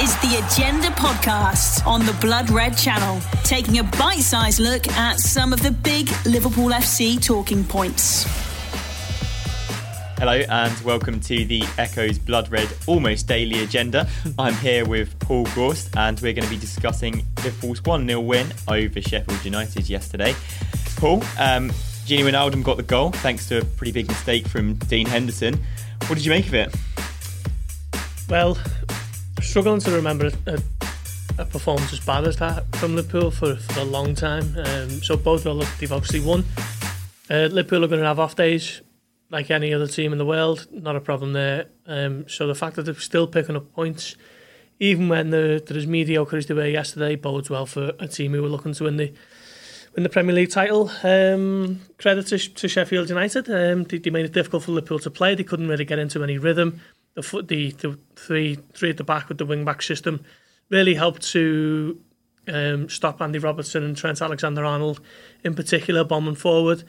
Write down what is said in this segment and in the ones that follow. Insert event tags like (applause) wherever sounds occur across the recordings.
is the Agenda podcast on the Blood Red Channel, taking a bite sized look at some of the big Liverpool FC talking points. Hello and welcome to the Echoes Blood Red Almost Daily Agenda. I'm here with Paul Gorst and we're going to be discussing Liverpool's 1 0 win over Sheffield United yesterday. Paul, um, Gini Wijnaldum got the goal thanks to a pretty big mistake from Dean Henderson. What did you make of it? Well, struggling to remember a, a performance as bad as that from Liverpool for, for a long time. Um, so both well, look they've obviously won. Uh, Liverpool are going to have off days like any other team in the world. Not a problem there. Um, so the fact that they're still picking up points, even when they're, they're as mediocre as they were yesterday, bodes well for a team who are looking to win the win the Premier League title. Um, credit to, to Sheffield United. Um, they, they made it difficult for Liverpool to play. They couldn't really get into any rhythm the the, the three three at the back with the wing back system really helped to um, stop Andy Robertson and Trent Alexander Arnold in particular bombing forward.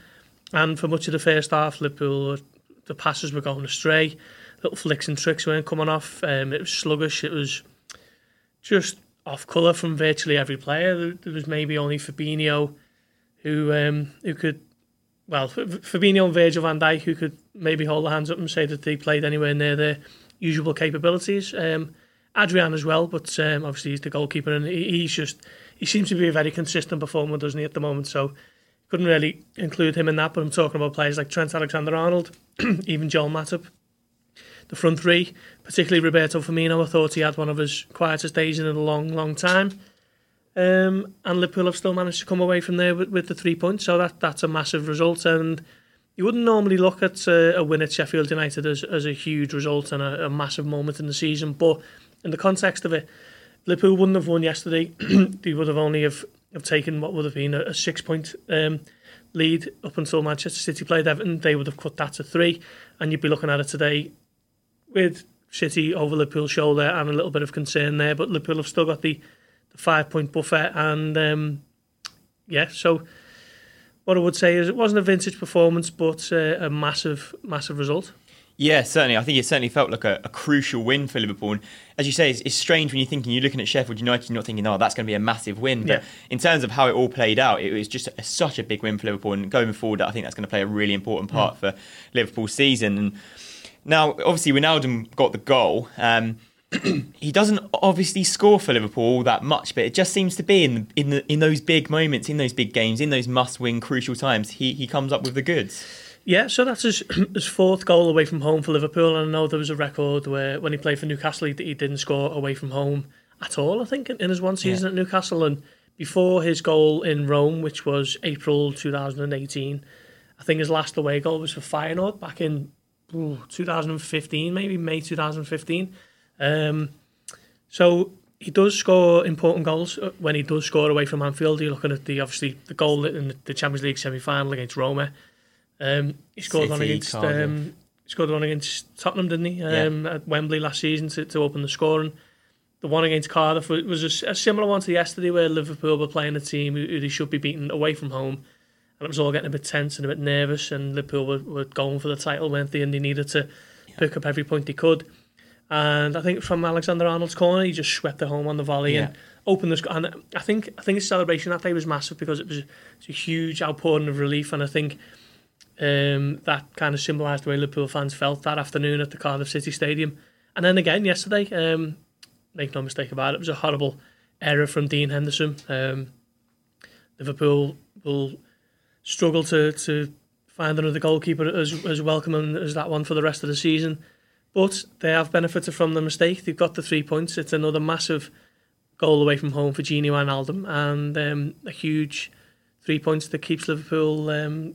And for much of the first half, Liverpool the passes were going astray. Little flicks and tricks weren't coming off. Um, it was sluggish. It was just off colour from virtually every player. There was maybe only Fabinho who um, who could well, Fabinho and Virgil van Dijk, who could maybe hold their hands up and say that they played anywhere near their usual capabilities. Um, Adrian as well, but um, obviously he's the goalkeeper and he's just he seems to be a very consistent performer, doesn't he, at the moment? So couldn't really include him in that. But I'm talking about players like Trent Alexander-Arnold, (clears throat) even Joel Matip. The front three, particularly Roberto Firmino, I thought he had one of his quietest days in a long, long time. Um, and Liverpool have still managed to come away from there with, with the three points, so that that's a massive result. And you wouldn't normally look at uh, a win at Sheffield United as, as a huge result and a, a, massive moment in the season, but in the context of it, Liverpool wouldn't have won yesterday. (clears throat) they would have only have, have taken what would have been a, a six point um, lead up until Manchester City played Everton. They would have cut that to three, and you'd be looking at it today with City over Liverpool's shoulder and a little bit of concern there. But Liverpool have still got the five point buffer. And um, yeah, so what I would say is it wasn't a vintage performance, but uh, a massive, massive result. Yeah, certainly. I think it certainly felt like a, a crucial win for Liverpool. And as you say, it's, it's, strange when you're thinking you're looking at Sheffield United, you're not thinking, oh, that's going to be a massive win. But yeah. in terms of how it all played out, it was just a, such a big win for Liverpool. And going forward, I think that's going to play a really important part mm. for Liverpool's season. And now, obviously, Wijnaldum got the goal. Um, (clears throat) he doesn't obviously score for Liverpool all that much, but it just seems to be in in the, in those big moments, in those big games, in those must-win crucial times, he he comes up with the goods. Yeah, so that's his, (clears throat) his fourth goal away from home for Liverpool. And I know there was a record where when he played for Newcastle, he, he didn't score away from home at all. I think in his one season yeah. at Newcastle, and before his goal in Rome, which was April 2018, I think his last away goal was for Feyenoord back in ooh, 2015, maybe May 2015. Um, so he does score important goals uh, when he does score away from Anfield. You're looking at the obviously the goal in the Champions League semi final against Roma. Um, he scored City, one against um, he scored one against Tottenham, didn't he? Um, yeah. At Wembley last season to, to open the scoring. The one against Cardiff was a, a, similar one to yesterday, where Liverpool were playing a team who, who, they should be beating away from home, and it was all getting a bit tense and a bit nervous. And Liverpool were, were going for the title, weren't they? And they needed to yeah. pick up every point they could. And I think from Alexander Arnold's corner, he just swept it home on the volley yeah. and opened the. And I think I think his celebration that day was massive because it was, it was a huge outpouring of relief, and I think um, that kind of symbolised the way Liverpool fans felt that afternoon at the Cardiff City Stadium. And then again yesterday, um, make no mistake about it, it was a horrible error from Dean Henderson. Um, Liverpool will struggle to to find another goalkeeper as as welcoming as that one for the rest of the season. But they have benefited from the mistake. They've got the three points. It's another massive goal away from home for Gini Wijnaldum and um, a huge three points that keeps Liverpool um,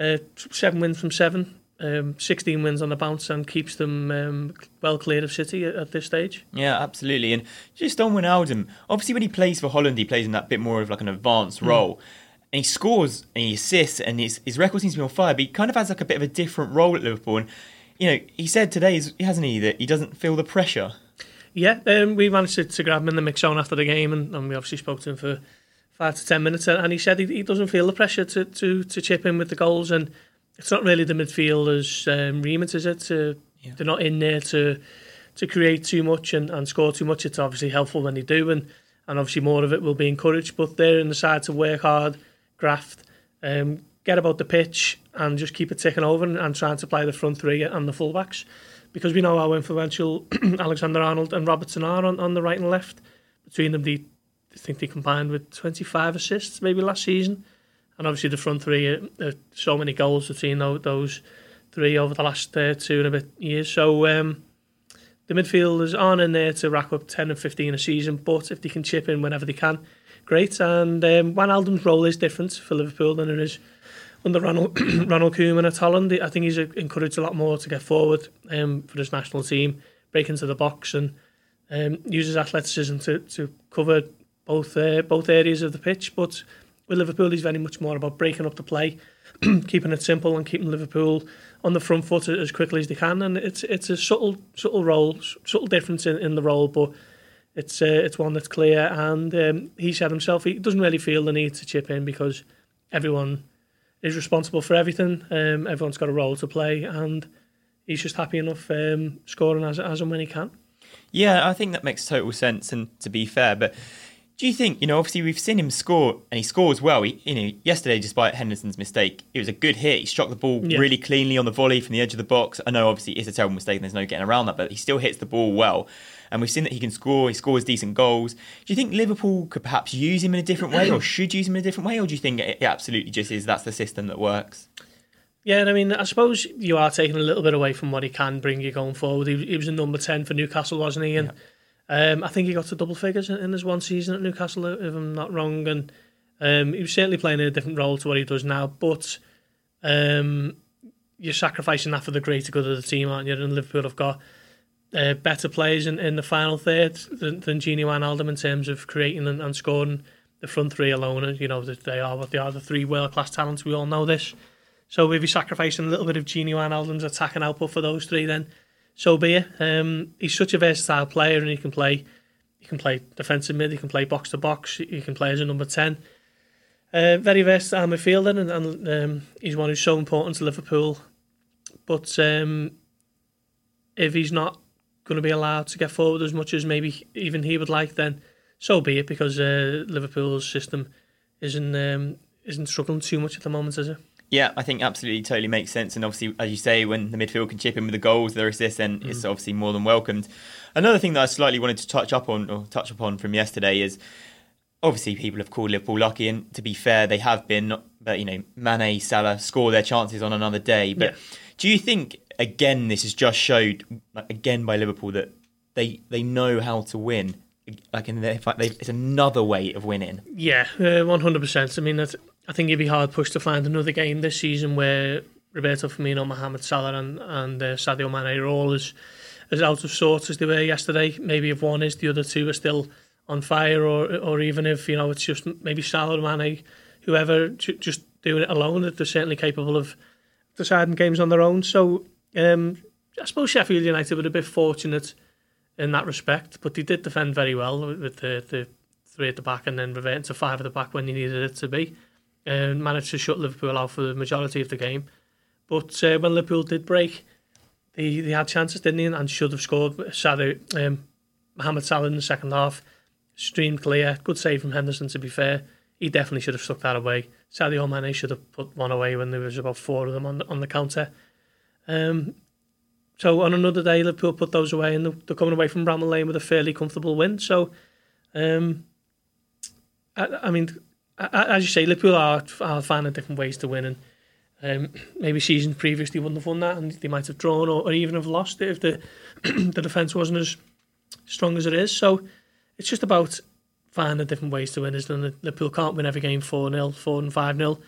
uh, seven wins from seven. Um, 16 wins on the bounce and keeps them um, well cleared of City at, at, this stage. Yeah, absolutely. And just on Wijnaldum, obviously when he plays for Holland, he plays in that bit more of like an advanced mm. role. And he scores and he assists and his, his record seems to be on fire, but he kind of has like a bit of a different role at Liverpool. And you know, he said today, hasn't he, that he doesn't feel the pressure. Yeah, um, we managed to, to, grab him in the mix on after the game, and, and, we obviously spoke to him for five to ten minutes, and he said he, he doesn't feel the pressure to, to, to chip in with the goals, and it's not really the midfielders' um, remit, is it? To, yeah. They're not in there to to create too much and, and score too much. It's obviously helpful when they do, and, and obviously more of it will be encouraged. But they're in the side to work hard, graft, um, get about the pitch, and just keep it ticking over and, and trying to play the front three and the fullbacks. Because we know how influential (clears throat) Alexander Arnold and Robertson are on, on the right and left. Between them, they, I think they combined with 25 assists maybe last season. And obviously the front three, are, are so many goals between those, those three over the last uh, two and a bit years. So um, the midfielders aren't in there to rack up 10 and 15 a season, but if they can chip in whenever they can, great. And um, Wijnaldum's role is different for Liverpool than it is under Ronald, (clears throat) Ronald Koeman at Holland. I think he's encouraged a lot more to get forward um, for his national team, break into the box and um, uses athleticism to, to cover both uh, both areas of the pitch. But with Liverpool, he's very much more about breaking up the play, (clears throat) keeping it simple and keeping Liverpool on the front foot as quickly as they can. And it's it's a subtle subtle role, subtle difference in, in the role, but it's uh, it's one that's clear. And um, he said himself he doesn't really feel the need to chip in because everyone is responsible for everything. Um, everyone's got a role to play, and he's just happy enough um, scoring as as and when he can. Yeah, I think that makes total sense. And to be fair, but do you think, you know, obviously we've seen him score and he scores well. He, you know, yesterday, despite Henderson's mistake, it was a good hit. He struck the ball yeah. really cleanly on the volley from the edge of the box. I know obviously it's a terrible mistake and there's no getting around that, but he still hits the ball well. And we've seen that he can score, he scores decent goals. Do you think Liverpool could perhaps use him in a different way or should use him in a different way? Or do you think it absolutely just is that's the system that works? Yeah, and I mean, I suppose you are taking a little bit away from what he can bring you going forward. He, he was a number 10 for Newcastle, wasn't he? And yeah um, I think he got to double figures in, in, his one season at Newcastle, if I'm not wrong. And um, he was certainly playing in a different role to what he does now. But um, you're sacrificing that for the greater good of the team, aren't you? And Liverpool have got uh, better players in, in the final third than, than Gini Wijnaldum in terms of creating and, and scoring. The front three alone, you know, they are what they are, the three world class talents. We all know this. So if you're sacrificing a little bit of Gini Wijnaldum's attacking output for those three, then so be it. Um, he's such a versatile player, and he can play. He can play defensive mid. He can play box to box. He can play as a number ten. Uh, very versatile midfielder, and, and um, he's one who's so important to Liverpool. But um, if he's not going to be allowed to get forward as much as maybe even he would like, then so be it. Because uh, Liverpool's system isn't um, isn't struggling too much at the moment, is it? Yeah, I think absolutely totally makes sense. And obviously, as you say, when the midfield can chip in with the goals, the assists, then mm. it's obviously more than welcomed. Another thing that I slightly wanted to touch up on or touch upon from yesterday is obviously people have called Liverpool lucky, and to be fair, they have been. But you know, Mane, Salah score their chances on another day. But yeah. Do you think again this has just showed again by Liverpool that they they know how to win? Like in the, it's another way of winning. Yeah, uh, one hundred percent. I mean, that's I think you'd be hard pushed to find another game this season where Roberto Firmino, Mohamed Salah, and, and uh, Sadio Mane are all as as out of sorts as they were yesterday. Maybe if one is, the other two are still on fire, or or even if you know it's just maybe Salah, Mane, whoever, just doing it alone. That they're certainly capable of deciding games on their own. So um, I suppose Sheffield United were a bit fortunate in that respect, but they did defend very well with the, the three at the back and then reverting to five at the back when they needed it to be and managed to shut Liverpool out for the majority of the game. But uh, when Liverpool did break, they, they had chances, didn't they? And should have scored. Sadio, um, Mohamed Salah in the second half, streamed clear. Good save from Henderson, to be fair. He definitely should have stuck that away. Sadio Mane should have put one away when there was about four of them on the, on the counter. Um, so on another day, Liverpool put those away, and they're coming away from Bramall Lane with a fairly comfortable win. So, um, I, I mean, as you say, Liverpool are, are finding different ways to win, and um, maybe seasons previously wouldn't have won that, and they might have drawn or, or even have lost it if the (clears throat) the defence wasn't as strong as it is. So it's just about finding different ways to win. Isn't it? Liverpool can't win every game 4 0, 4 and 5 0.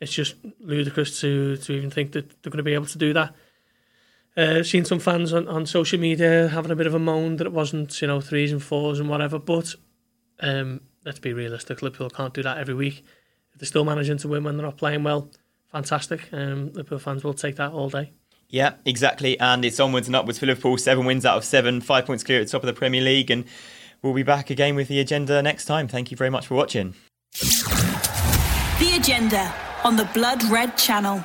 It's just ludicrous to, to even think that they're going to be able to do that. Uh, seen some fans on, on social media having a bit of a moan that it wasn't, you know, threes and fours and whatever, but um, let's be realistic. Liverpool can't do that every week. If they're still managing to win when they're not playing well, fantastic. Um, Liverpool fans will take that all day. Yeah, exactly. And it's onwards and upwards for Liverpool. Seven wins out of seven, five points clear at the top of the Premier League. And we'll be back again with the agenda next time. Thank you very much for watching. The agenda on the Blood Red Channel.